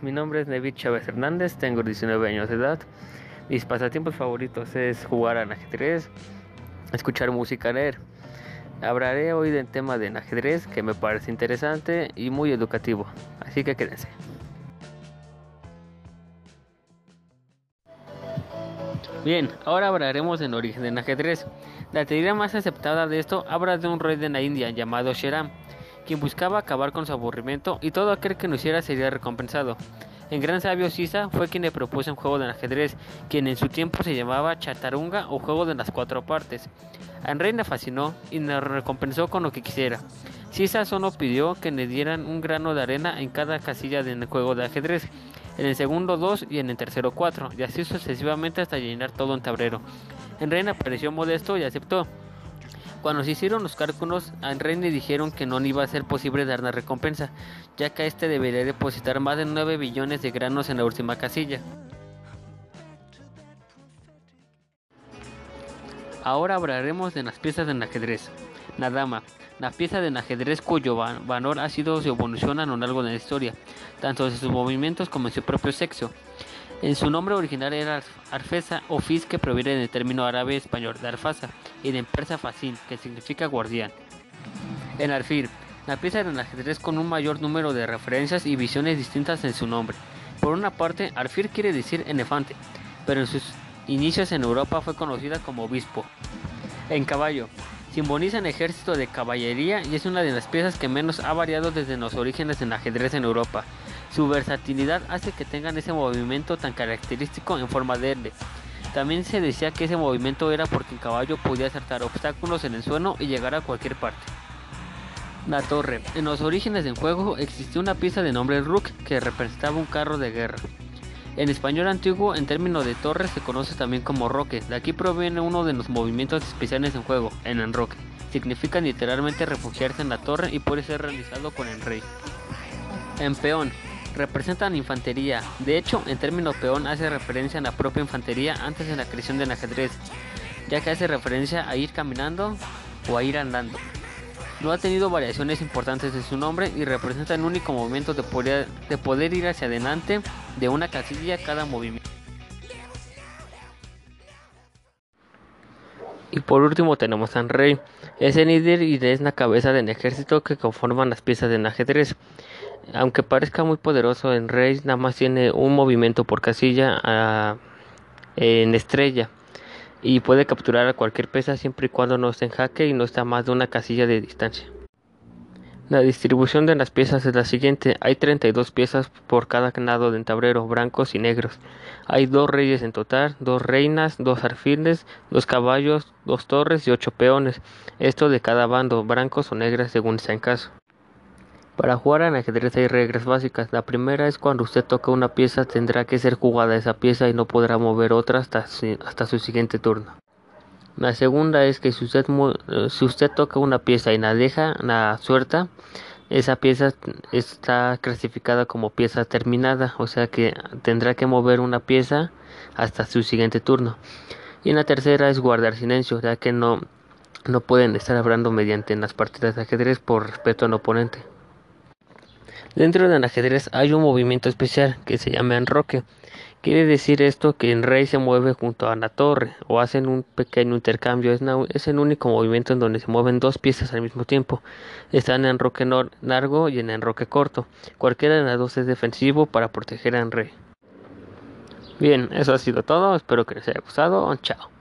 Mi nombre es David Chávez Hernández, tengo 19 años de edad. Mis pasatiempos favoritos es jugar al ajedrez, escuchar música, leer. Hablaré hoy del tema del ajedrez que me parece interesante y muy educativo, así que quédense. Bien, ahora hablaremos del origen del ajedrez. La teoría más aceptada de esto habla de un rey de la India llamado Sheram quien buscaba acabar con su aburrimiento y todo aquel que lo hiciera sería recompensado. El gran sabio Sisa fue quien le propuso un juego de ajedrez, quien en su tiempo se llamaba Chatarunga o juego de las cuatro partes. A rey le fascinó y le recompensó con lo que quisiera. Sisa solo pidió que le dieran un grano de arena en cada casilla del juego de ajedrez, en el segundo dos y en el tercero cuatro, y así sucesivamente hasta llenar todo un tablero. Enrique pareció modesto y aceptó. Cuando se hicieron los cálculos, a Rey le dijeron que no iba a ser posible dar la recompensa, ya que este debería depositar más de 9 billones de granos en la última casilla. Ahora hablaremos de las piezas del ajedrez. La dama, la pieza del ajedrez cuyo valor ha sido su evolución a lo largo de la historia, tanto en sus movimientos como en su propio sexo. En su nombre original era Arfesa o Fis, que proviene del término árabe español de Arfasa, y de persa Facín, que significa guardián. El alfil, la pieza del ajedrez con un mayor número de referencias y visiones distintas en su nombre. Por una parte, alfil quiere decir elefante, pero en sus inicios en Europa fue conocida como obispo. En caballo, simboliza el ejército de caballería y es una de las piezas que menos ha variado desde los orígenes del ajedrez en Europa. Su versatilidad hace que tengan ese movimiento tan característico en forma de L. También se decía que ese movimiento era porque el caballo podía saltar obstáculos en el suelo y llegar a cualquier parte. La torre. En los orígenes del juego existió una pieza de nombre Rook que representaba un carro de guerra. En español antiguo, en términos de torre, se conoce también como roque. De aquí proviene uno de los movimientos especiales en juego, en enroque. Significa literalmente refugiarse en la torre y puede ser realizado con el rey. En peón representan infantería. De hecho, en término peón hace referencia a la propia infantería antes de la creación del ajedrez, ya que hace referencia a ir caminando o a ir andando. No ha tenido variaciones importantes en su nombre y representa el único movimiento de poder, de poder ir hacia adelante de una casilla cada movimiento. Y por último tenemos a Rey. Es el líder y es la cabeza del ejército que conforman las piezas del ajedrez. Aunque parezca muy poderoso, en Rey nada más tiene un movimiento por casilla ah, en estrella y puede capturar a cualquier pieza siempre y cuando no esté en jaque y no esté a más de una casilla de distancia. La distribución de las piezas es la siguiente. Hay 32 piezas por cada lado del tablero, blancos y negros. Hay dos reyes en total, dos reinas, dos alfiles, dos caballos, dos torres y ocho peones. Esto de cada bando, blancos o negras según sea en caso. Para jugar al ajedrez hay reglas básicas. La primera es cuando usted toca una pieza tendrá que ser jugada esa pieza y no podrá mover otra hasta, hasta su siguiente turno. La segunda es que si usted, eh, si usted toca una pieza y la deja, la suelta, esa pieza está clasificada como pieza terminada, o sea que tendrá que mover una pieza hasta su siguiente turno. Y la tercera es guardar silencio, ya que no, no pueden estar hablando mediante las partidas de ajedrez por respeto al oponente. Dentro del ajedrez hay un movimiento especial que se llama enroque. Quiere decir esto que el rey se mueve junto a la torre o hacen un pequeño intercambio. Es, el único movimiento en donde se mueven dos piezas al mismo tiempo. Está en enroque largo y en enroque corto. Cualquiera de las dos es defensivo para proteger al rey. Bien, eso ha sido todo. Espero que les haya gustado. Chao.